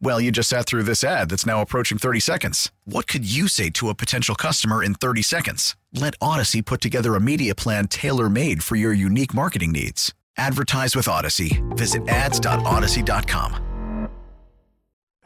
Well, you just sat through this ad that's now approaching 30 seconds. What could you say to a potential customer in 30 seconds? Let Odyssey put together a media plan tailor made for your unique marketing needs. Advertise with Odyssey. Visit ads.odyssey.com.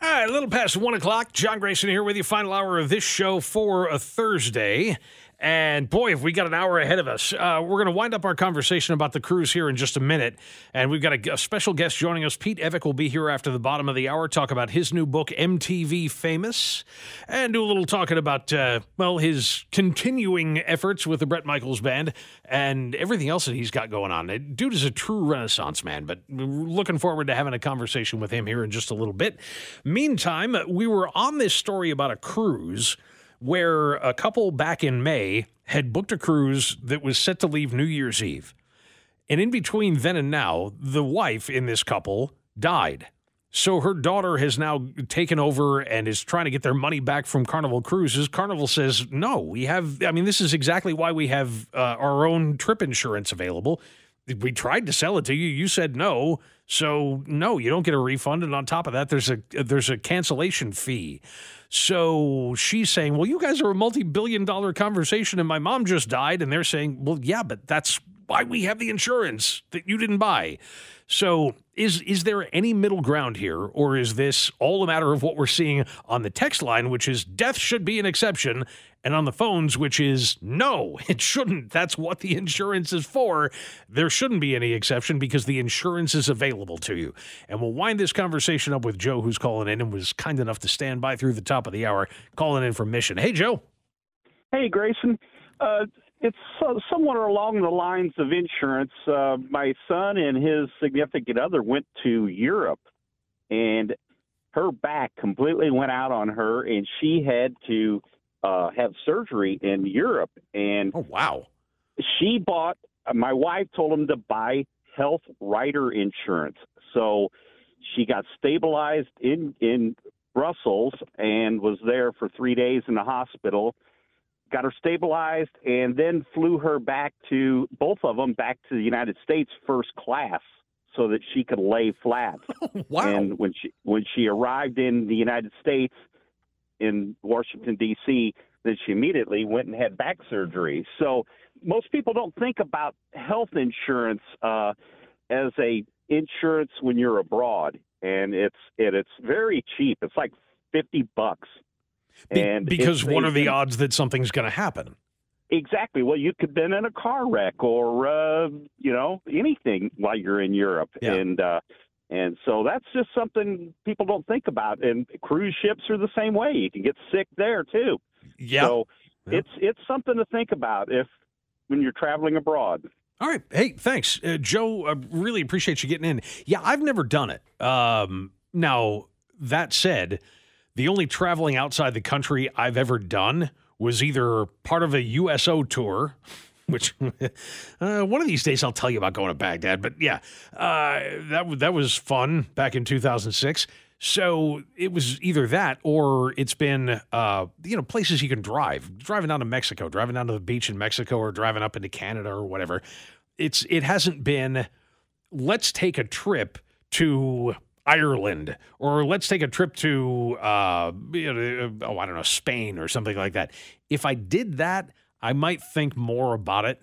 All right, a little past one o'clock. John Grayson here with you. Final hour of this show for a Thursday. And boy, if we got an hour ahead of us, uh, we're going to wind up our conversation about the cruise here in just a minute. And we've got a, a, special guest joining us. Pete Evick will be here after the bottom of the hour, talk about his new book, MTV Famous, and do a little talking about, uh, well, his continuing efforts with the Bret Michaels Band and everything else that he's got going on. Dude is a true Renaissance man, but looking forward to having a conversation with him here in just a little bit. Meantime, we were on this story about a cruise where a couple back in May had booked a cruise that was set to leave New Year's Eve. And in between then and now, the wife in this couple died. So her daughter has now taken over and is trying to get their money back from Carnival Cruises. Carnival says, no, we have, I mean, this is exactly why we have uh, our own trip insurance available. We tried to sell it to you. You said no. So no, you don't get a refund. And on top of that, there's a, there's a cancellation fee. So she's saying, well, you guys are a multi billion dollar conversation and my mom just died. And they're saying, well, yeah, but that's why we have the insurance that you didn't buy. So is is there any middle ground here, or is this all a matter of what we're seeing on the text line, which is death should be an exception, and on the phones, which is no, it shouldn't. That's what the insurance is for. There shouldn't be any exception because the insurance is available to you. And we'll wind this conversation up with Joe, who's calling in and was kind enough to stand by through the top of the hour, calling in from Mission. Hey, Joe. Hey, Grayson. Uh, it's uh, somewhat along the lines of insurance. Uh, my son and his significant other went to Europe, and her back completely went out on her, and she had to uh, have surgery in Europe. And oh wow, she bought. My wife told him to buy health rider insurance, so she got stabilized in in Brussels and was there for three days in the hospital got her stabilized, and then flew her back to both of them back to the United States first class so that she could lay flat. wow! And when she when she arrived in the United States in Washington D.C., then she immediately went and had back surgery. So most people don't think about health insurance uh, as a insurance when you're abroad, and it's it, it's very cheap. It's like fifty bucks be- because what are the odds that something's going to happen? Exactly. Well, you could have been in a car wreck or uh, you know anything while you're in Europe, yeah. and uh, and so that's just something people don't think about. And cruise ships are the same way. You can get sick there too. Yeah. So it's it's something to think about if when you're traveling abroad. All right. Hey, thanks, uh, Joe. I really appreciate you getting in. Yeah, I've never done it. Um, now that said the only traveling outside the country I've ever done was either part of a USO tour, which uh, one of these days I'll tell you about going to Baghdad. But yeah, uh, that that was fun back in 2006. So it was either that or it's been uh, you know places you can drive, driving down to Mexico, driving down to the beach in Mexico, or driving up into Canada or whatever. It's it hasn't been. Let's take a trip to Ireland, or let's take a trip to, uh, oh, I don't know, Spain or something like that. If I did that, I might think more about it.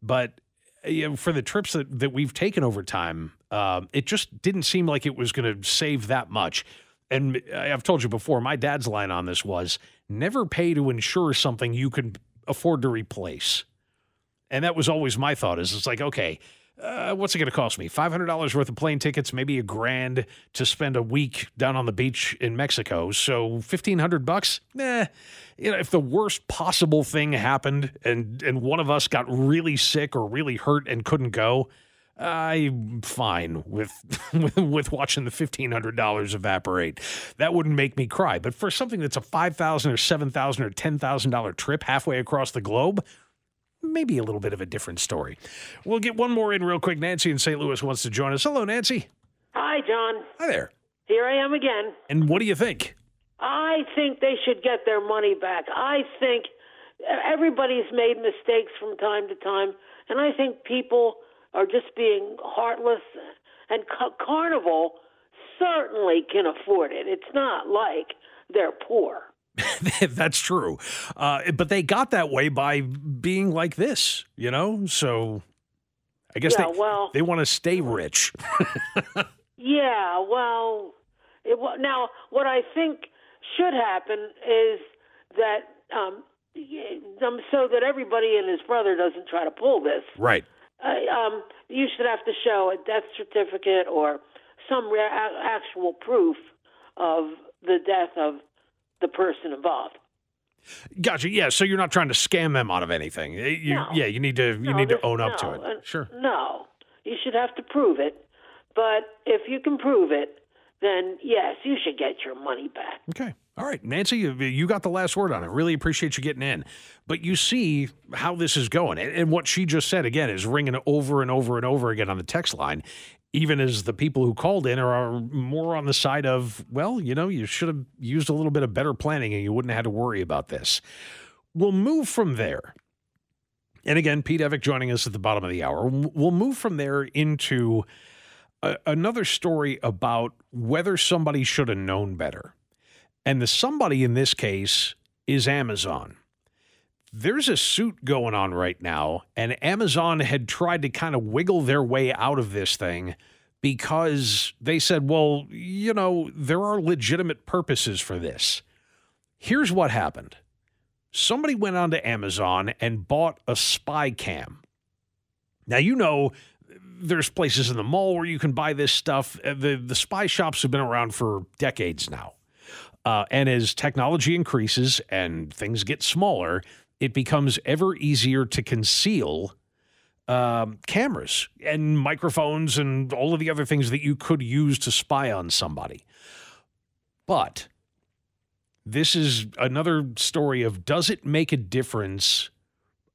But you know, for the trips that, that we've taken over time, uh, it just didn't seem like it was going to save that much. And I've told you before, my dad's line on this was never pay to insure something you can afford to replace. And that was always my thought is it's like, okay, uh, what's it going to cost me? $500 worth of plane tickets, maybe a grand to spend a week down on the beach in Mexico. So 1500 bucks? Nah. You know, if the worst possible thing happened and, and one of us got really sick or really hurt and couldn't go, I'm fine with, with with watching the fifteen hundred dollars evaporate. That wouldn't make me cry. But for something that's a five thousand or seven thousand or ten thousand dollar trip halfway across the globe, maybe a little bit of a different story. We'll get one more in real quick. Nancy in St. Louis wants to join us. Hello, Nancy. Hi, John. Hi there. Here I am again. And what do you think? I think they should get their money back. I think everybody's made mistakes from time to time, and I think people are just being heartless. And Carnival certainly can afford it. It's not like they're poor. That's true. Uh, but they got that way by being like this, you know? So I guess yeah, they, well, they want to stay rich. yeah, well, it, now what I think should happen is that um, um, so that everybody and his brother doesn't try to pull this. Right. Uh, um, you should have to show a death certificate or some re- actual proof of the death of the person involved. Gotcha. Yeah. So you're not trying to scam them out of anything. You, no. Yeah. You need to. You no, need to own up no, to it. Sure. No, you should have to prove it. But if you can prove it, then yes, you should get your money back. Okay. All right, Nancy, you got the last word on it. Really appreciate you getting in. But you see how this is going. And what she just said, again, is ringing over and over and over again on the text line even as the people who called in are more on the side of, well, you know, you should have used a little bit of better planning and you wouldn't have had to worry about this. We'll move from there. And again, Pete Evick joining us at the bottom of the hour. We'll move from there into a, another story about whether somebody should have known better. And the somebody in this case is Amazon there's a suit going on right now, and Amazon had tried to kind of wiggle their way out of this thing because they said, well, you know, there are legitimate purposes for this. Here's what happened somebody went onto Amazon and bought a spy cam. Now, you know, there's places in the mall where you can buy this stuff. Uh, the, the spy shops have been around for decades now. Uh, and as technology increases and things get smaller, it becomes ever easier to conceal um, cameras and microphones and all of the other things that you could use to spy on somebody. But this is another story of does it make a difference?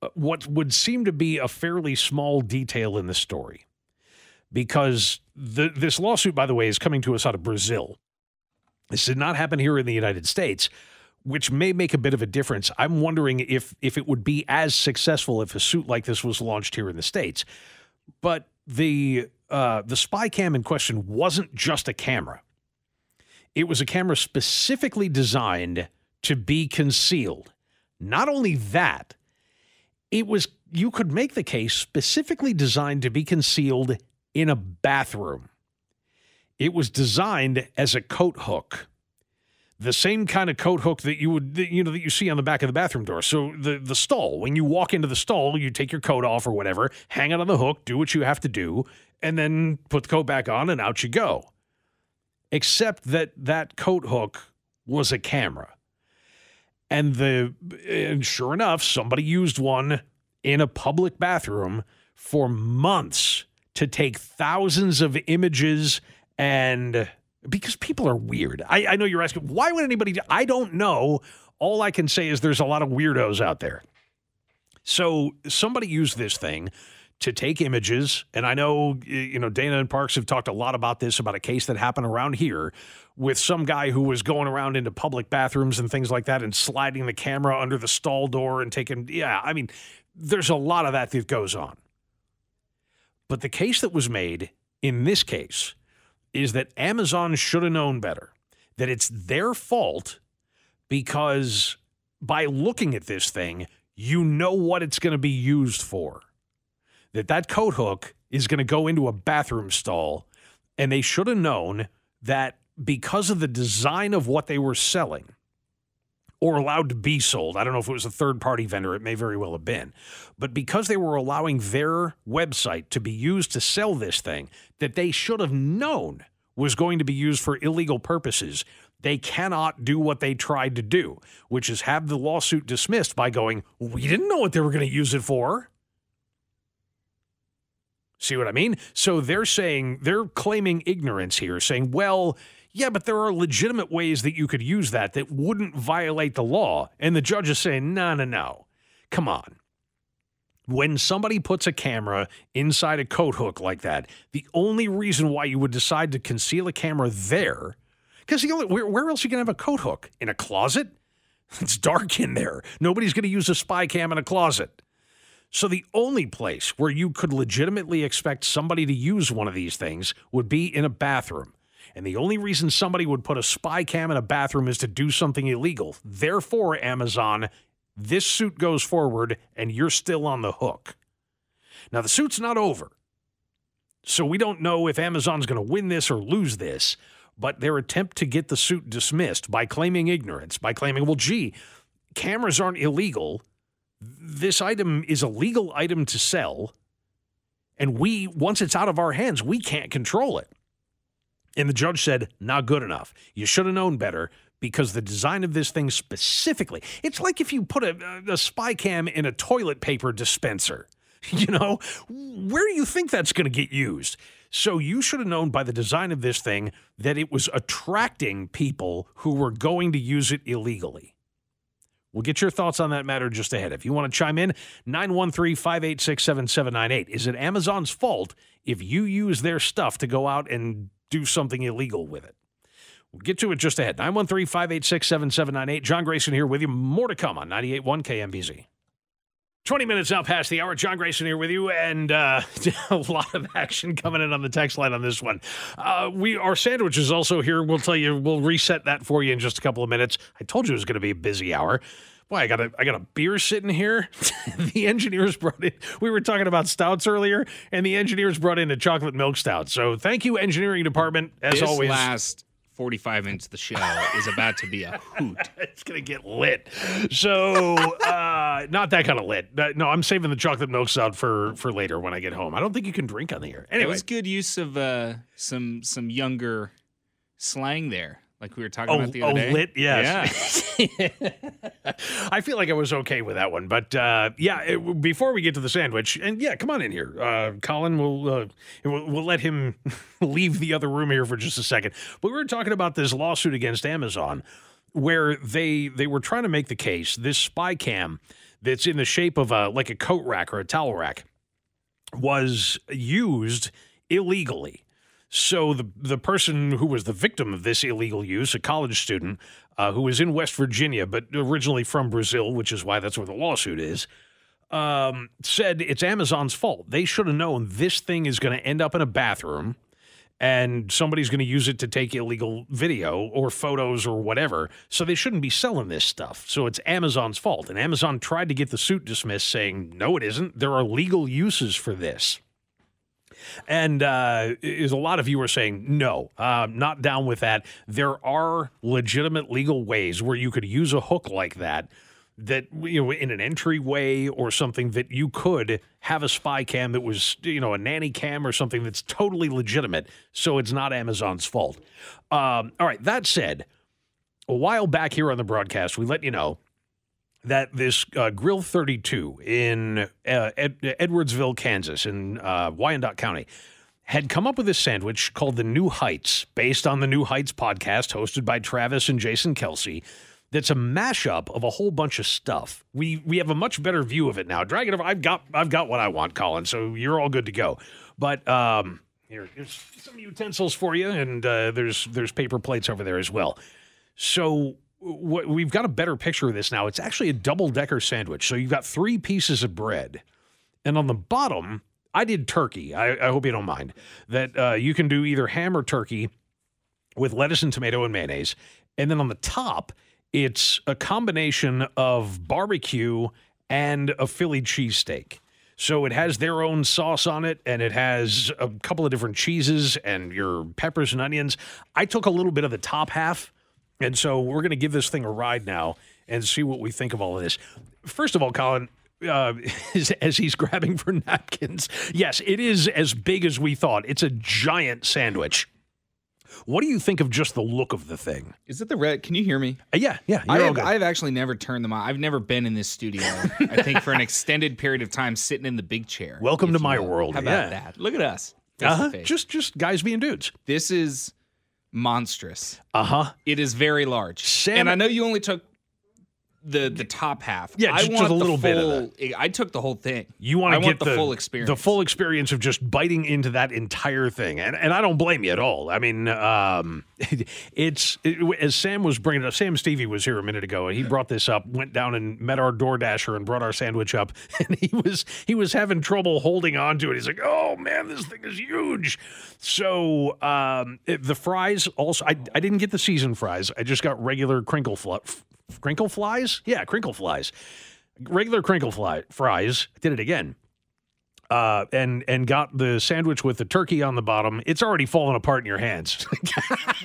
Uh, what would seem to be a fairly small detail in the story. Because the, this lawsuit, by the way, is coming to us out of Brazil. This did not happen here in the United States which may make a bit of a difference. I'm wondering if if it would be as successful if a suit like this was launched here in the states. But the uh, the spy cam in question wasn't just a camera; it was a camera specifically designed to be concealed. Not only that, it was you could make the case specifically designed to be concealed in a bathroom. It was designed as a coat hook the same kind of coat hook that you would you know that you see on the back of the bathroom door. So the the stall, when you walk into the stall, you take your coat off or whatever, hang it on the hook, do what you have to do, and then put the coat back on and out you go. Except that that coat hook was a camera. And the and sure enough, somebody used one in a public bathroom for months to take thousands of images and because people are weird. I, I know you're asking, why would anybody? Do, I don't know. All I can say is there's a lot of weirdos out there. So somebody used this thing to take images, and I know you know Dana and Parks have talked a lot about this about a case that happened around here with some guy who was going around into public bathrooms and things like that and sliding the camera under the stall door and taking yeah, I mean there's a lot of that that goes on. But the case that was made in this case is that Amazon should have known better, that it's their fault because by looking at this thing, you know what it's going to be used for. That that coat hook is going to go into a bathroom stall and they should have known that because of the design of what they were selling, or allowed to be sold. I don't know if it was a third party vendor, it may very well have been. But because they were allowing their website to be used to sell this thing that they should have known was going to be used for illegal purposes, they cannot do what they tried to do, which is have the lawsuit dismissed by going, We didn't know what they were going to use it for. See what I mean? So they're saying, they're claiming ignorance here, saying, well, yeah, but there are legitimate ways that you could use that that wouldn't violate the law. And the judge is saying, no, no, no. Come on. When somebody puts a camera inside a coat hook like that, the only reason why you would decide to conceal a camera there, because the only where, where else are you gonna have a coat hook? In a closet? It's dark in there. Nobody's gonna use a spy cam in a closet. So the only place where you could legitimately expect somebody to use one of these things would be in a bathroom. And the only reason somebody would put a spy cam in a bathroom is to do something illegal. Therefore, Amazon, this suit goes forward and you're still on the hook. Now, the suit's not over. So we don't know if Amazon's going to win this or lose this, but their attempt to get the suit dismissed by claiming ignorance, by claiming, well, gee, cameras aren't illegal. This item is a legal item to sell. And we, once it's out of our hands, we can't control it. And the judge said, not good enough. You should have known better because the design of this thing specifically, it's like if you put a, a spy cam in a toilet paper dispenser. You know, where do you think that's going to get used? So you should have known by the design of this thing that it was attracting people who were going to use it illegally. We'll get your thoughts on that matter just ahead. If you want to chime in, 913 586 7798. Is it Amazon's fault if you use their stuff to go out and do something illegal with it. We'll get to it just ahead. 913 586 7798. John Grayson here with you. More to come on 98.1 KMBZ. 20 minutes now past the hour. John Grayson here with you, and uh, a lot of action coming in on the text line on this one. Uh, we Our sandwich is also here. We'll tell you, we'll reset that for you in just a couple of minutes. I told you it was going to be a busy hour. Boy, I got a I got a beer sitting here. the engineers brought in. We were talking about stouts earlier, and the engineers brought in a chocolate milk stout. So thank you, engineering department, as always. this always. Last 45 minutes of the show is about to be a hoot. it's going to get lit. So, uh, not that kind of lit. Uh, no, I'm saving the chocolate milk stout for for later when I get home. I don't think you can drink on the air. Anyway, it was good use of uh, some some younger slang there like we were talking oh, about the other oh, day. lit, yes. Yeah. I feel like I was okay with that one, but uh, yeah. It, before we get to the sandwich, and yeah, come on in here, uh, Colin. We'll, uh, we'll, we'll let him leave the other room here for just a second. But we were talking about this lawsuit against Amazon, where they they were trying to make the case this spy cam that's in the shape of a like a coat rack or a towel rack was used illegally so the the person who was the victim of this illegal use, a college student uh, who was in West Virginia but originally from Brazil, which is why that's where the lawsuit is, um, said it's Amazon's fault. They should have known this thing is going to end up in a bathroom and somebody's going to use it to take illegal video or photos or whatever. So they shouldn't be selling this stuff. So it's Amazon's fault. And Amazon tried to get the suit dismissed, saying, no, it isn't. There are legal uses for this. And uh, is a lot of you are saying, no, uh, not down with that. There are legitimate legal ways where you could use a hook like that that you know in an entryway or something that you could have a spy cam that was you know a nanny cam or something that's totally legitimate so it's not amazon's fault um, all right that said a while back here on the broadcast we let you know that this uh, Grill 32 in uh, Ed- Edwardsville, Kansas, in uh, Wyandotte County, had come up with a sandwich called the New Heights, based on the New Heights podcast hosted by Travis and Jason Kelce. That's a mashup of a whole bunch of stuff. We we have a much better view of it now. Drag it over. I've got I've got what I want, Colin. So you're all good to go. But um, here, here's some utensils for you, and uh, there's there's paper plates over there as well. So what, we've got a better picture of this now. It's actually a double decker sandwich. So you've got three pieces of bread, and on the bottom, I did turkey. I, I hope you don't mind that uh, you can do either ham or turkey with lettuce and tomato and mayonnaise, and then on the top, it's a combination of barbecue and a Philly cheesesteak. So it has their own sauce on it, and it has a couple of different cheeses and your peppers and onions. I took a little bit of the top half and so we're going to give this thing a ride now and see what we think of all of this. First of all, Colin, uh, as, as he's grabbing for napkins, yes, it is as big as we thought. It's a giant sandwich. What do you think of just the look of the thing? Is it the red? Can you hear me? Uh, yeah, yeah, I have. I've actually never turned them on. I've never been in this studio. I think for an extended period of time, sitting in the big chair. Welcome to my world, How about yeah. that? Look at us. Uh-huh. Just, just guys being dudes. this is monstrous. Uh huh. It is very large. Sam- and I know you only took the the top half. Yeah, I just- want a the little bit of full, I took the whole thing. You want to get the, full experience. the full experience of just biting into that entire thing, and and I don't blame you at all. I mean, um, it's it, as Sam was bringing up. Sam Stevie was here a minute ago, and he brought this up. Went down and met our door dasher and brought our sandwich up, and he was he was having trouble holding on to it. He's like, "Oh man, this thing is huge." So um, it- the fries also, I I didn't get the seasoned fries. I just got regular crinkle fluff. Crinkle flies? Yeah, crinkle flies regular crinkle fly, fries. Did it again. Uh, and and got the sandwich with the turkey on the bottom. It's already fallen apart in your hands.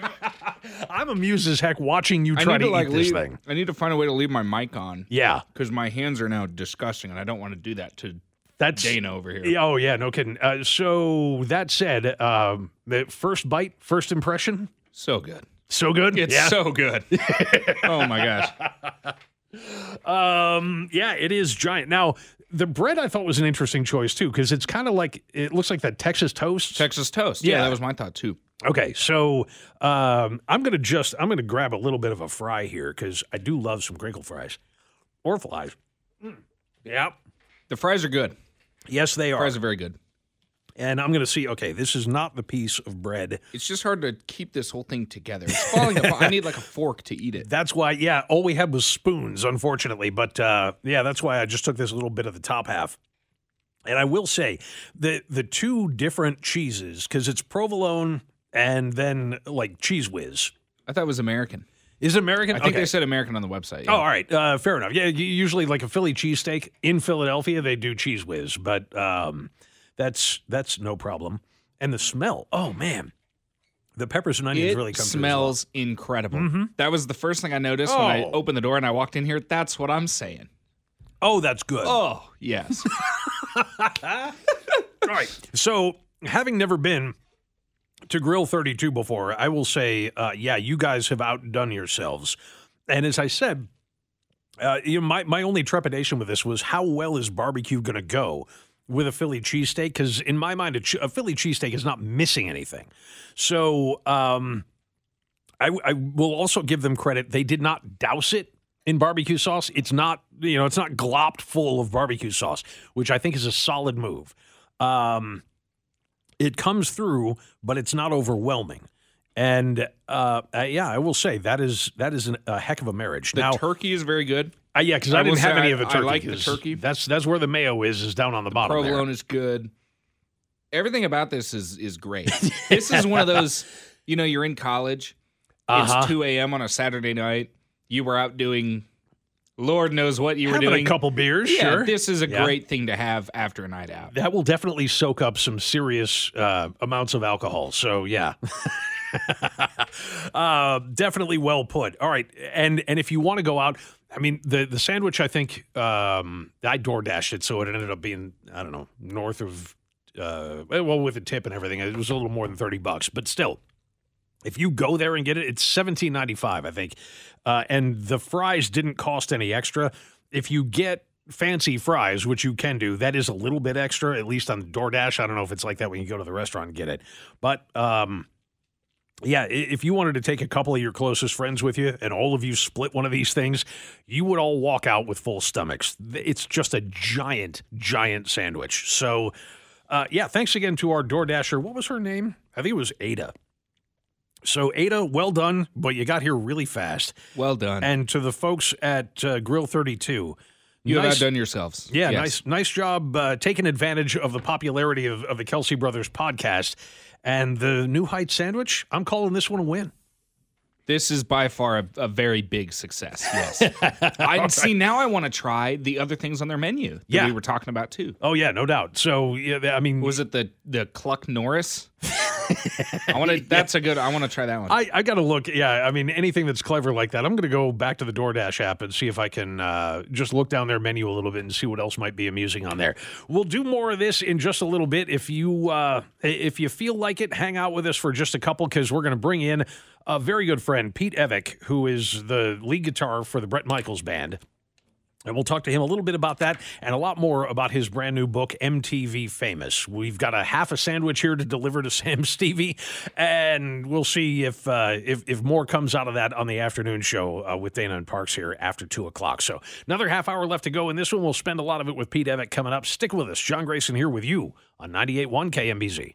I'm amused as heck watching you try to, to like eat this leave. thing. I need to find a way to leave my mic on Yeah, because my hands are now disgusting, and I don't want to do that to that's Dana over here. Oh yeah, no kidding. Uh, so that said, um, the first bite, first impression, So good. So good. It's yeah. so good. oh my gosh. Um, yeah, it is giant. Now, the bread I thought was an interesting choice too, because it's kind of like it looks like that Texas toast. Texas toast. Yeah, Yeah. that was my thought too. Okay, so um, I'm gonna just I'm gonna grab a little bit of a fry here because I do love some crinkle fries or flies. Mm. Yeah, The fries are good. yes they are. Fries are very good. And I'm gonna see. Okay, this is not the piece of bread. It's just hard to keep this whole thing together. It's falling apart. I need like a fork to eat it. That's why. Yeah, all we had was spoons, unfortunately. But uh, yeah, that's why I just took this little bit of the top half. And I will say the the two different cheeses because it's provolone and then like Cheez Whiz. I thought it was American. Is it American? I think Okay. they said American on the website. Oh, all right. Uh, fair enough. Yeah, usually like a Philly cheesesteak in Philadelphia, they do Cheez Whiz, but um, that's that's no problem. And the smell, oh man, the peppers and onions It really come smells incredible. Mhm. That was the first thing I noticed when I Oh. opened the door and I walked in here. That's what I'm saying. well. Oh, that's good. Oh, yes. All right. So, having never been to Grill 32 before, I will say, uh, yeah, you guys have outdone yourselves. And as I said, uh, you know, my, my only trepidation with this was how well is barbecue going to go with a Philly cheesesteak? Because in my mind, a, ch- a Philly cheesesteak is not missing anything. So um, I, I will also give them credit. They did not douse it in barbecue sauce. It's not, you know, it's not glopped full of barbecue sauce, which I think is a solid move. Um, it comes through, but it's not overwhelming. And uh, uh, yeah, I will say that is that is an, a heck of a marriage. The now, turkey is very good. uh, yeah, because I, I didn't have any I- of the I turkey. like the turkey. That's that's where the mayo is is down on the bottom. Provolone is good. Everything about this is is great. this is one of those, you know, you're in college. Uh-huh. It's 2 a.m. on a Saturday night. You were out doing, Lord knows what you were doing. a couple beers, yeah, sure. this is a Yeah. great thing to have after a night out. that will definitely soak up some serious uh, amounts of alcohol. So yeah, uh, definitely well put. All right, and and if you want to go out, I mean the the sandwich. I think um, I door dashed it, so it ended up being I don't know north of uh, well with a tip and everything. It was a little more than thirty bucks, but still. If you go there and get it, it's seventeen ninety five, I think, uh, and the fries didn't cost any extra. If you get fancy fries, which you can do, that is a little bit extra, at least on DoorDash. I don't know if it's like that when you go to the restaurant and get it, but um, yeah, if you wanted to take a couple of your closest friends with you and all of you split one of these things, you would all walk out with full stomachs. It's just a giant, giant sandwich. So, uh, yeah, thanks again to our DoorDasher. What was her name? I think it was Ada. So, Ada, well done, but you got here really fast. Well done. And to the folks at uh, Grill 32, you have nice- outdone yourselves. yeah, Yes. nice, nice job uh, taking advantage of the popularity of, of the Kelce Brothers podcast and the New Heights sandwich. I'm calling this one a win. This is by far a, a very big success. Yes. I see. Now I want to try the other things on their menu that Yeah. we were talking about too. Oh yeah, no doubt. So yeah, I mean, Was it the the Cluck Norris? I want to. That's a good. I want to try that one. I, I got to look. Yeah, I mean, anything that's clever like that. I'm going to go back to the DoorDash app and see if I can uh, just look down their menu a little bit and see what else might be amusing on there. We'll do more of this in just a little bit. If you uh, if you feel like it, hang out with us for just a couple because we're going to bring in a very good friend, Pete Evick, who is the lead guitar for the Bret Michaels band. And we'll talk to him a little bit about that and a lot more about his brand new book, MTV Famous. We've got a half a sandwich here to deliver to Sam Stevie, and we'll see if uh, if, if more comes out of that on the afternoon show uh, with Dana and Parks here after 2 o'clock. So another half hour left to go in this one. We'll spend a lot of it with Pete Evick coming up. Stick with us. John Grayson here with you on 98.1 KMBZ.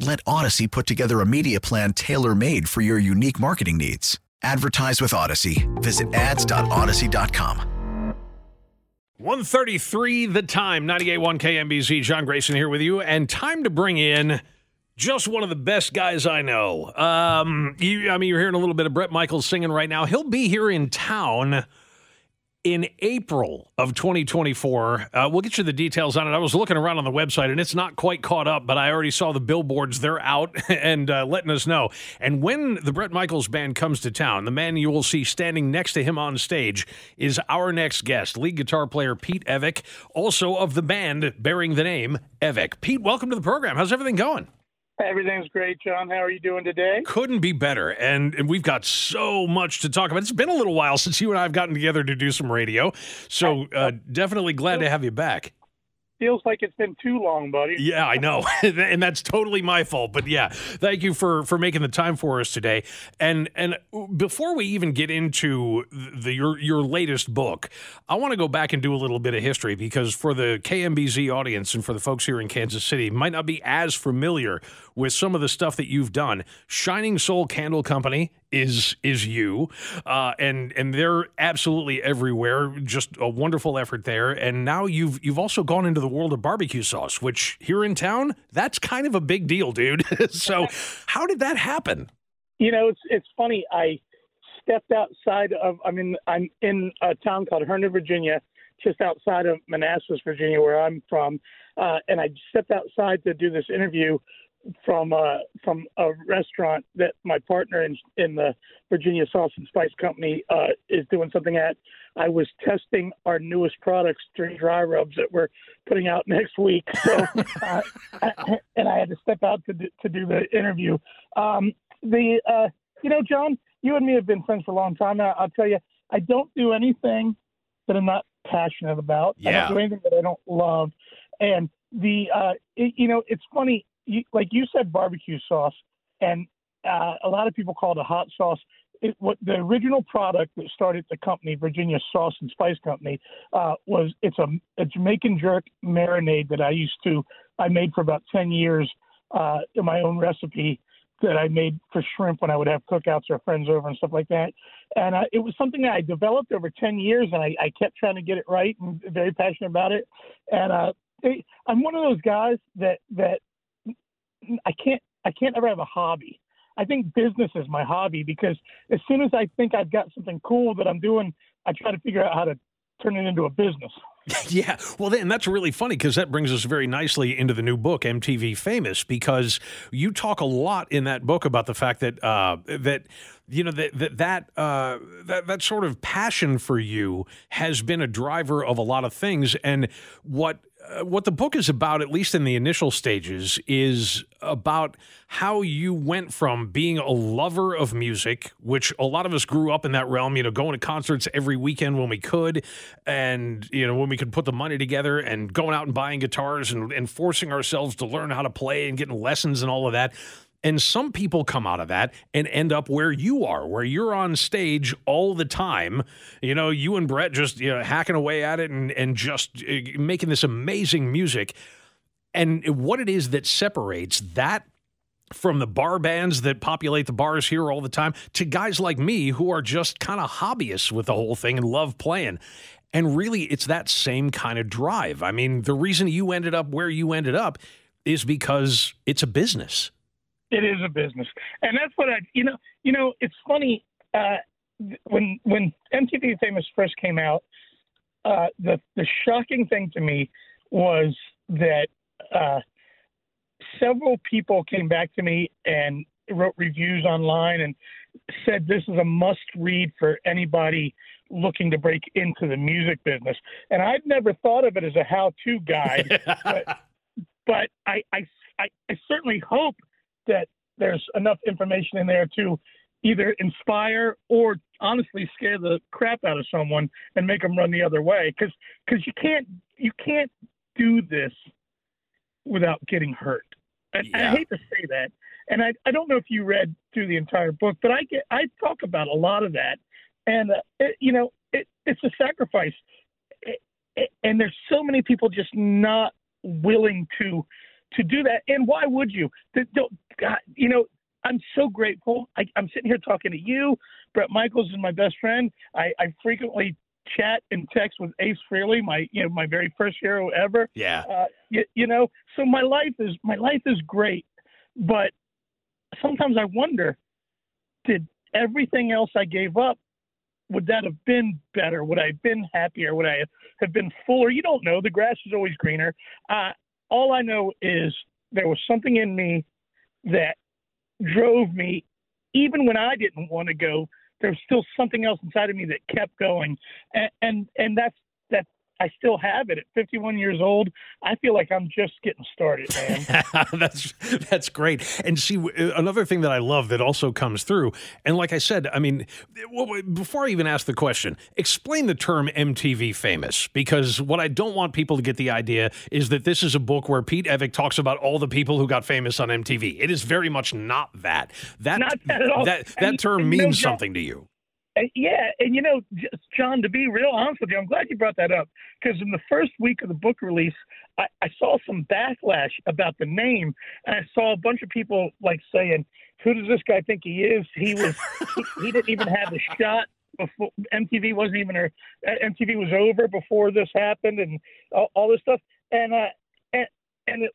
Let Odyssey put together a media plan tailor made for your unique marketing needs. Advertise with Odyssey. Visit ads.odyssey.com. 133 the time, 98.1 KMBZ. John Grayson here with you. And time to bring in just one of the best guys I know. Um, you, I mean, you're hearing a little bit of Bret Michaels singing right now. He'll be here in town in April of 2024. Uh, we'll get you the details on it. I was looking around on the website and it's not quite caught up, but I already saw the billboards. They're out and uh, letting us know. And when the Bret Michaels band comes to town, the man you will see standing next to him on stage is our next guest, lead guitar player Pete Evick, also of the band bearing the name Evick. Pete, welcome to the program. How's everything going? Everything's great, John. How are you doing today? Couldn't be better. And, and we've got so much to talk about. It's been a little while since you and I have gotten together to do some radio. So uh, definitely glad to have you back feels like it's been too long, buddy. Yeah, I know, and that's totally my fault. But yeah, thank you for for making the time for us today. And and before we even get into the your your latest book, I want to go back and do a little bit of history because for the KMBZ audience and for the folks here in Kansas City, might not be as familiar with some of the stuff that you've done. Shining Soul Candle Company is is you, uh, and and they're absolutely everywhere. Just a wonderful effort there. And now you've you've also gone into the world of barbecue sauce, which here in town that's kind of a big deal, dude. so how did that happen? You know, it's it's funny. I stepped outside of. I mean, I'm in a town called Herndon, Virginia, just outside of Manassas, Virginia, where I'm from. Uh, and I stepped outside to do this interview from uh, from a restaurant that my partner in in the Virginia Sauce and Spice Company uh, is doing something at. I was testing our newest products, three dry rubs that we're putting out next week. So, uh, I, and I had to step out to do, to do the interview. Um, the uh, you know, John, you and me have been friends for a long time now. I'll tell you, I don't do anything that I'm not passionate about. Yeah. I don't do anything that I don't love. And the uh, it, you know, it's funny like you said, barbecue sauce, and uh, a lot of people call it a hot sauce. It, what the original product that started the company, Virginia Sauce and Spice Company, uh, was it's a, a, Jamaican jerk marinade that I used to I made for about ten years uh, in my own recipe that I made for shrimp when I would have cookouts or friends over and stuff like that. And uh, it was something that I developed over 10 years, and I, I kept trying to get it right and very passionate about it. And uh, I'm one of those guys that that I can't I can't ever have a hobby. I think business is my hobby because as soon as I think I've got something cool that I'm doing, I try to figure out how to turn it into a business. yeah, well, and that's really funny because that brings us very nicely into the new book, MTV Famous, because you talk a lot in that book about the fact that uh, that you know that that that, uh, that that sort of passion for you has been a driver of a lot of things, and what Uh, what the book is about, at least in the initial stages, is about how you went from being a lover of music, which a lot of us grew up in that realm, you know, going to concerts every weekend when we could, and, you know, when we could put the money together and going out and buying guitars and, and forcing ourselves to learn how to play and getting lessons and all of that. And some people come out of that and end up where you are, where you're on stage all the time. You know, you and Bret just you know hacking away at it and and just uh, making this amazing music. And what it is that separates that from the bar bands that populate the bars here all the time to guys like me who are just kind of hobbyists with the whole thing and love playing. And really, it's that same kind of drive. I mean, the reason you ended up where you ended up is because it's a business. It is a business, and that's what I, you know, you know, it's funny uh, when when MTV Famous first came out. Uh, the the shocking thing to me was that uh, several people came back to me and wrote reviews online and said this is a must read for anybody looking to break into the music business. And I'd never thought of it as a how to guide, but, but I, I, I, I certainly hope that there's enough information in there to either inspire or honestly scare the crap out of someone and make them run the other way. Because because you can't you can't do this without getting hurt. And Yeah. I hate to say that and I, I don't know if you read through the entire book but I get I talk about a lot of that and uh, it, you know it, it's a sacrifice. It- and there's so many people just not willing to to do that and why would you don't God, you know I'm so grateful. I, I'm sitting here talking to you. Bret Michaels is my best friend. I, I frequently chat and text with Ace Frehley, my you know my very first hero ever. Yeah. Uh, you, you know, so my life is my life is great, but sometimes I wonder, did everything else I gave up, would that have been better? Would I have been happier? Would I have been fuller? You don't know. The grass is always greener. Uh, all I know is there was something in me that drove me, even when I didn't want to go. There was still something else inside of me that kept going, and and, and that's that. I still have it at 51 years old. I feel like I'm just getting started, man. that's that's great. And see, uh, another thing that I love that also comes through, and like I said, I mean, before I even ask the question, explain the term MTV famous, because what I don't want people to get the idea is that this is a book where Pete Evick talks about all the people who got famous on MTV. It is very much not that. That Not that at all. that, that And- term and means John- something to you. And yeah, and you know, just, John, to be real honest with you, I'm glad you brought that up because in the first week of the book release, I, I saw some backlash about the name, and I saw a bunch of people like saying, "Who does this guy think he is? He was, he, he didn't even have a shot." Before MTV wasn't even, or MTV was over before this happened, and all, all this stuff. And uh, and and it,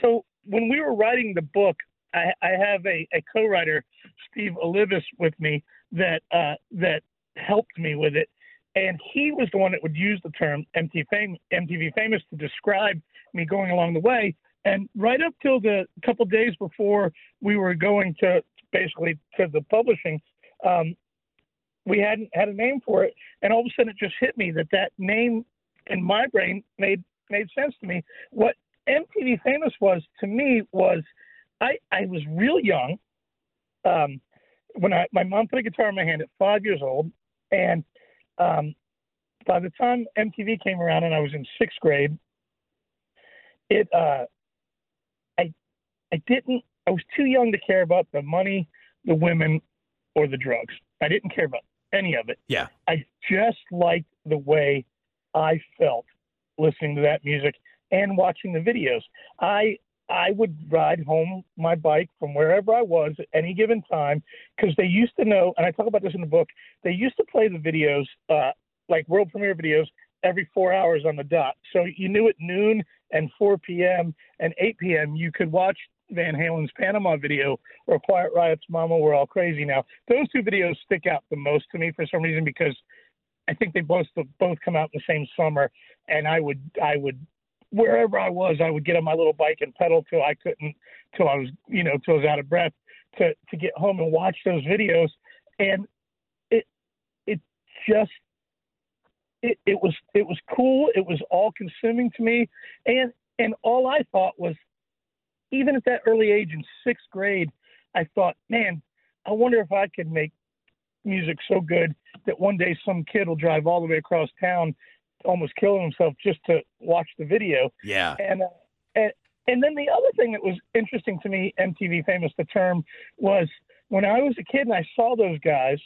so when we were writing the book, I, I have a, a co-writer, Steve Olivis, with me that uh, that helped me with it, and he was the one that would use the term MTV, fam- MTV famous to describe me going along the way. And right up till the couple days before we were going to basically to the publishing, um, we hadn't had a name for it, and all of a sudden it just hit me that that name in my brain made made sense to me. What MTV famous was to me was I I was real young. Um, when I my mom put a guitar in my hand at five years old, and um, by the time MTV came around and I was in sixth grade, it uh, I I didn't I was too young to care about the money, the women, or the drugs. I didn't care about any of it. Yeah. I just liked the way I felt listening to that music and watching the videos. I I would ride home my bike from wherever I was at any given time because they used to know, and I talk about this in the book. They used to play the videos, uh, like world premiere videos, every four hours on the dot. So you knew at noon and 4 p.m. and 8 p.m. you could watch Van Halen's Panama video or Quiet Riot's Mama We're All Crazy Now. Those two videos stick out the most to me for some reason because I think they both both come out in the same summer, and I would I would wherever I was, I would get on my little bike and pedal till I couldn't, till I was, you know, till I was out of breath to, to get home and watch those videos. And it, it just, it, it was it was cool. It was all consuming to me, and and all I thought was, even at that early age in sixth grade, I thought, man, I wonder if I could make music so good that one day some kid will drive all the way across town, almost killing himself just to watch the video. Yeah. And uh, and and then the other thing that was interesting to me, MTV famous the term, was when I was a kid and I saw those guys.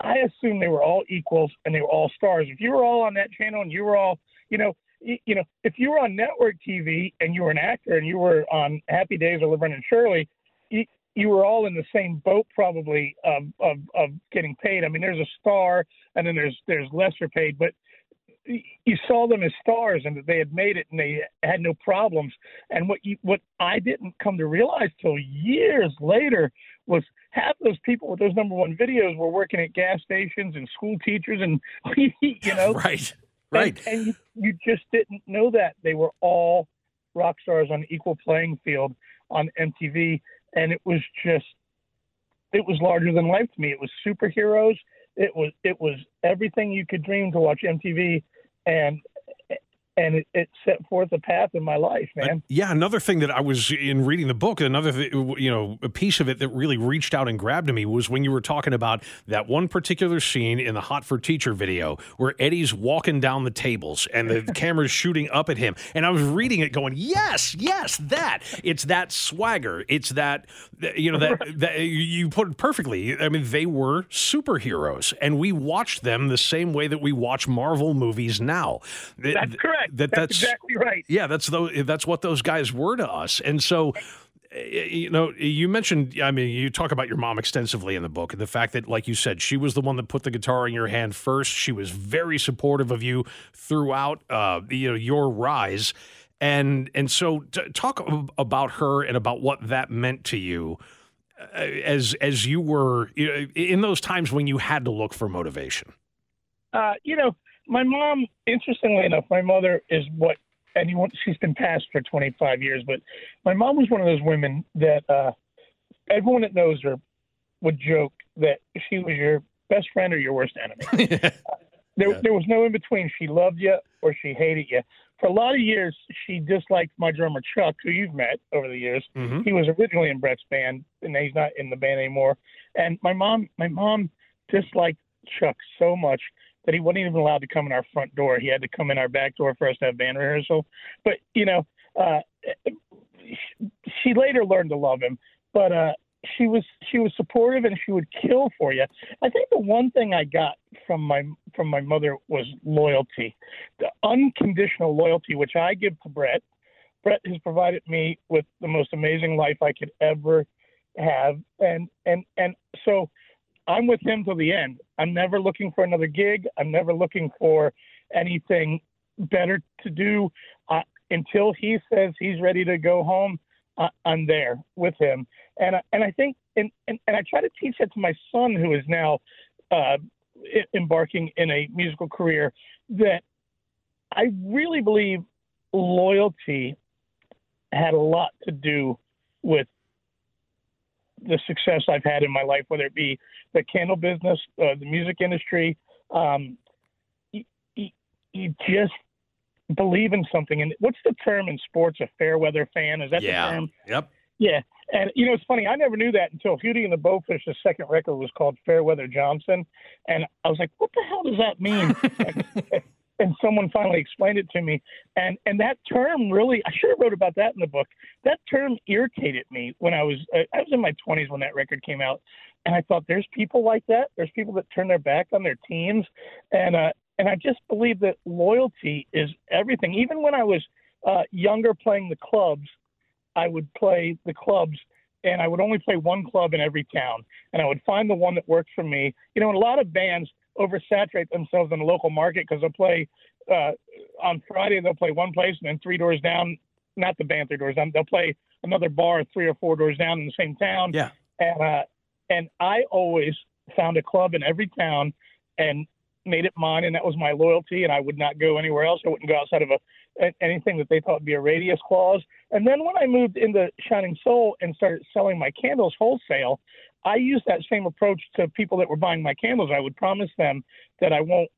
I assumed they were all equals and they were all stars. If you were all on that channel and you were all, you know, you, you know, if you were on network TV and you were an actor and you were on Happy Days or Laverne and Shirley, you, you were all in the same boat probably of, of of getting paid. I mean, there's a star and then there's there's lesser paid, but you saw them as stars and that they had made it and they had no problems. And what you, what I didn't come to realize till years later was half those people with those number one videos were working at gas stations and school teachers and you know right right and, and you, you just didn't know that they were all rock stars on equal playing field on MTV and it was just it was larger than life to me. It was superheroes. It was it was everything you could dream to watch MTV and and it, it, set forth a path in my life, man. Uh, yeah, another thing that I was in reading the book, another th- you know a piece of it that really reached out and grabbed me was when you were talking about that one particular scene in the Hot for Teacher video where Eddie's walking down the tables and the camera's shooting up at him, and I was reading it going, yes, yes, that it's that swagger, it's that you know that, that you put it perfectly. I mean, they were superheroes, and we watched them the same way that we watch Marvel movies now. That's correct that that's, that's exactly right. Yeah, that's those, that's what those guys were to us. And so you know, you mentioned, I mean, you talk about your mom extensively in the book and the fact that, like you said, she was the one that put the guitar in your hand first. She was very supportive of you throughout, uh, you know, your rise. And, and so t- talk about her and about what that meant to you uh, as, as you were you know, in those times when you had to look for motivation. Uh, you know, my mom, interestingly enough, my mother is what anyone. She's been passed for 25 years, but my mom was one of those women that uh, everyone that knows her would joke that she was your best friend or your worst enemy. there, yeah. there was no in between. She loved you or she hated you. For a lot of years, she disliked my drummer Chuck, who you've met over the years. Mm-hmm. He was originally in Bret's band, and he's not in the band anymore. And my mom, my mom disliked Chuck so much that he wasn't even allowed to come in our front door. He had to come in our back door for us to have band rehearsal. But you know, uh, she later learned to love him. But uh, she was she was supportive and she would kill for you. I think the one thing I got from my from my mother was loyalty, the unconditional loyalty, which I give to Bret. Bret has provided me with the most amazing life I could ever have, and and and so I'm with him till the end. I'm never looking for another gig. I'm never looking for anything better to do uh, until he says he's ready to go home. Uh, I'm there with him, and and I think and, and and I try to teach that to my son who is now uh, embarking in a musical career that I really believe loyalty had a lot to do with the success I've had in my life, whether it be the candle business, uh, the music industry. Um, you, you, just believe in something. And what's the term in sports? A fair weather fan? Is that yeah. the term? Yep. Yeah. And you know, it's funny. I never knew that until Hootie and the Blowfish. The second record was called Fairweather Johnson, and I was like, "What the hell does that mean?" and someone finally explained it to me. And and that term really, I should have wrote about that in the book. That term irritated me when I was I was in my 20s when that record came out, and I thought, there's people like that. There's people that turn their back on their teams, and uh, and I just believe that loyalty is everything. Even when I was uh, younger, playing the clubs, I would play the clubs and I would only play one club in every town, and I would find the one that worked for me. You know, in a lot of bands, oversaturate themselves in the local market because they'll play uh, on Friday. They'll play one place, and then three doors down, not the band three doors down. They'll play another bar three or four doors down in the same town. Yeah. And uh, and I always found a club in every town and made it mine, and that was my loyalty. And I would not go anywhere else. I wouldn't go outside of a anything that they thought would be a radius clause. And then when I moved into Shining Soul and started selling my candles wholesale, I used that same approach to people that were buying my candles. I would promise them that I won't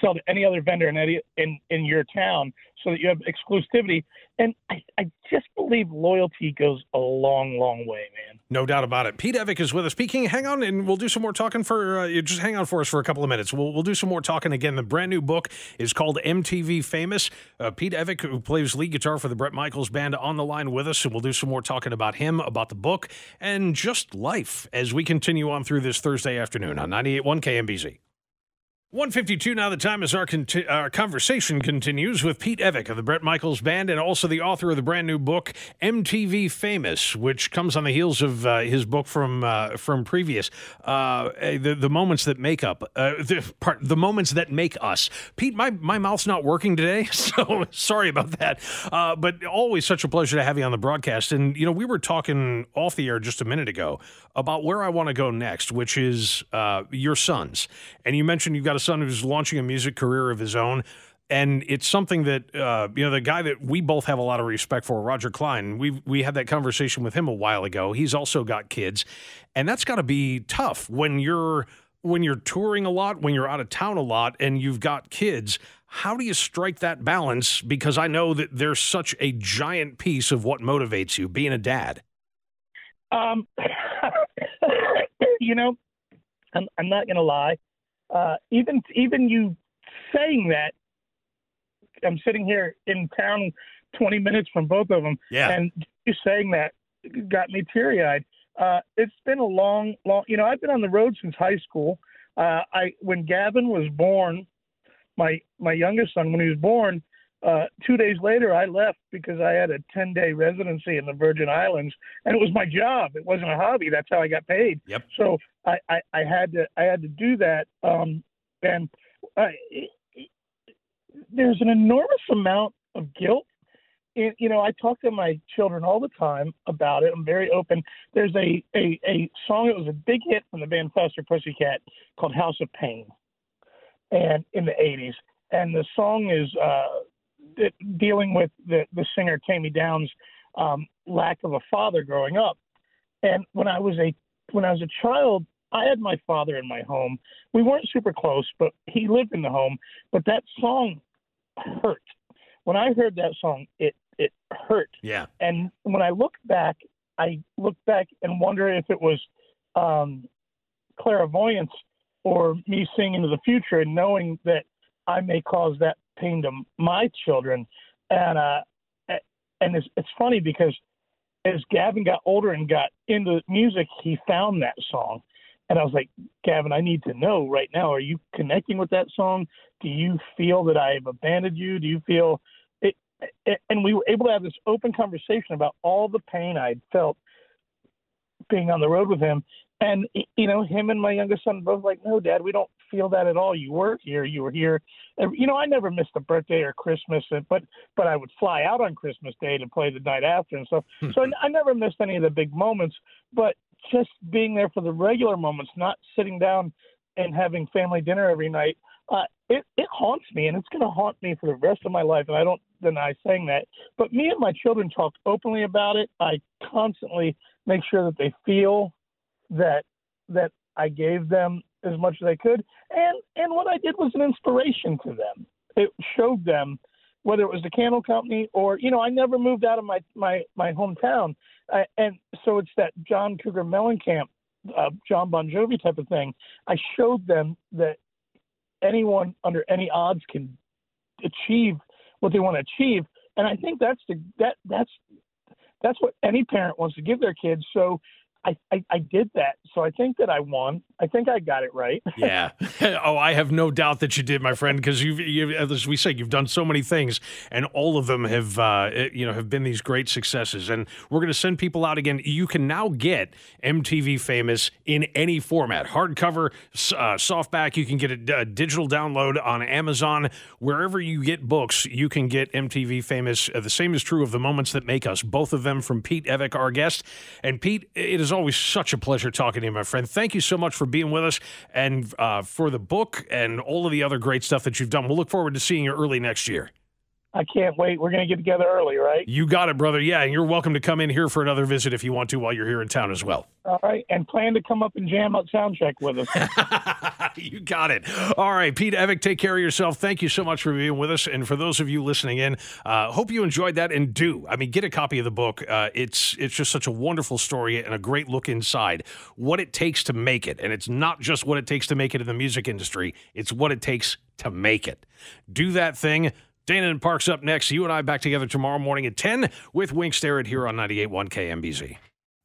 sell to any other vendor in any in in your town, so that you have exclusivity. And I, I just believe loyalty goes a long, long way, man. No doubt about it. Pete Evick is with us. Pete, King, hang on, and we'll do some more talking for. Uh, just hang on for us for a couple of minutes. We'll we'll do some more talking again. The brand new book is called MTV Famous. Uh, Pete Evick, who plays lead guitar for the Bret Michaels Band, on the line with us, and we'll do some more talking about him, about the book, and just life as we continue on through this Thursday afternoon on 98.1 KMBZ. 152 now the time as our, conti- our conversation continues with Pete Evick of the Bret Michaels Band and also the author of the brand new book MTV Famous, which comes on the heels of uh, his book from uh, from previous uh, the the moments that make up uh, the part the moments that make us. Pete, my my mouth's not working today, so sorry about that. Uh, but always such a pleasure to have you on the broadcast. And you know we were talking off the air just a minute ago about where I want to go next, which is uh, your sons. And you mentioned you've got a son who's launching a music career of his own. And it's something that uh, you know the guy that we both have a lot of respect for, Roger Klein. We we had that conversation with him a while ago. He's also got kids, and that's got to be tough when you're when you're touring a lot, when you're out of town a lot, and you've got kids. How do you strike that balance? Because I know that there's such a giant piece of what motivates you, being a dad. Um, you know, I'm, I'm not going to lie uh, even even you saying that, I'm sitting here in town 20 minutes from both of them, yeah. and you saying that got me teary eyed. Uh, it's been a long, long. You know, I've been on the road since high school. Uh, I when Gavin was born, my my youngest son, when he was born, uh, two days later, I left because I had a 10 day residency in the Virgin Islands, and it was my job. It wasn't a hobby. That's how I got paid. Yep. So I, I, I had to I had to do that. Um, and it, it, there's an enormous amount of guilt. It, you know, I talk to my children all the time about it. I'm very open. There's a, a, a song that was a big hit from the band Faster Pussycat called House of Pain, and in the 80s. And the song is uh, dealing with the, the singer Taime Downe's um, lack of a father growing up. And when I was a when I was a child, I had my father in my home. We weren't super close, but he lived in the home. But that song hurt. When I heard that song, it it hurt. Yeah. And when I look back, I look back and wonder if it was um, clairvoyance or me seeing into the future and knowing that I may cause that pain to my children. And uh, and it's, it's funny because as Gavin got older and got into music, he found that song. And I was like, Gavin, I need to know right now. Are you connecting with that song? Do you feel that I've abandoned you? Do you feel it? And we were able to have this open conversation about all the pain I'd felt being on the road with him. And you know, him and my youngest son both like, no, Dad, we don't feel that at all. You were here, you were here. And, you know, I never missed a birthday or Christmas, but but I would fly out on Christmas Day to play the night after, and so so I, I never missed any of the big moments. But just being there for the regular moments, not sitting down and having family dinner every night, uh, it it haunts me, and it's going to haunt me for the rest of my life. And I don't deny saying that. But me and my children talk openly about it. I constantly make sure that they feel that that I gave them as much as I could, and and what I did was an inspiration to them. It showed them whether it was the candle company or you know I never moved out of my my my hometown, uh, and so it's that John Cougar Mellencamp, uh, John Bon Jovi type of thing. I showed them that anyone under any odds can achieve what they want to achieve, and I think that's the that that's that's what any parent wants to give their kids. So I, I, I, did that. So I think that I won. I think I got it right. yeah. Oh, I have no doubt that you did, my friend, because you've, you've, as we say, you've done so many things, and all of them have, uh, you know, have been these great successes. And we're going to send people out again. You can now get MTV Famous in any format: hardcover, uh, softback. You can get a, a, digital download on Amazon, wherever you get books. You can get MTV Famous. Uh, the same is true of the moments that make us. Both of them from Pete Evick, our guest. And Pete, it is always such a pleasure talking to you, my friend. Thank you so much for being with us and uh, for the book and all of the other great stuff that you've done. We'll look forward to seeing you early next year. I can't wait. We're going to get together early, right? You got it, brother. Yeah, and you're welcome to come in here for another visit if you want to while you're here in town as well. All right, and plan to come up and jam out sound check with us. you got it. All right, Pete Evick, take care of yourself. Thank you so much for being with us, and for those of you listening in, uh, hope you enjoyed that. And do, I mean, get a copy of the book. Uh, it's it's just such a wonderful story and a great look inside what it takes to make it, and it's not just what it takes to make it in the music industry; it's what it takes to make it. Do that thing. Dana and Parks up next. You and I back together tomorrow morning at 10 with Wink Starrett here on 98.1 KMBZ.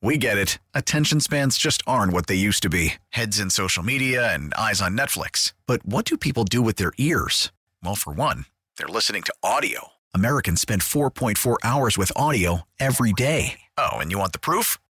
We get it. Attention spans just aren't what they used to be heads in social media and eyes on Netflix. But what do people do with their ears? Well, for one, they're listening to audio. Americans spend 4.4 hours with audio every day. Oh, and you want the proof?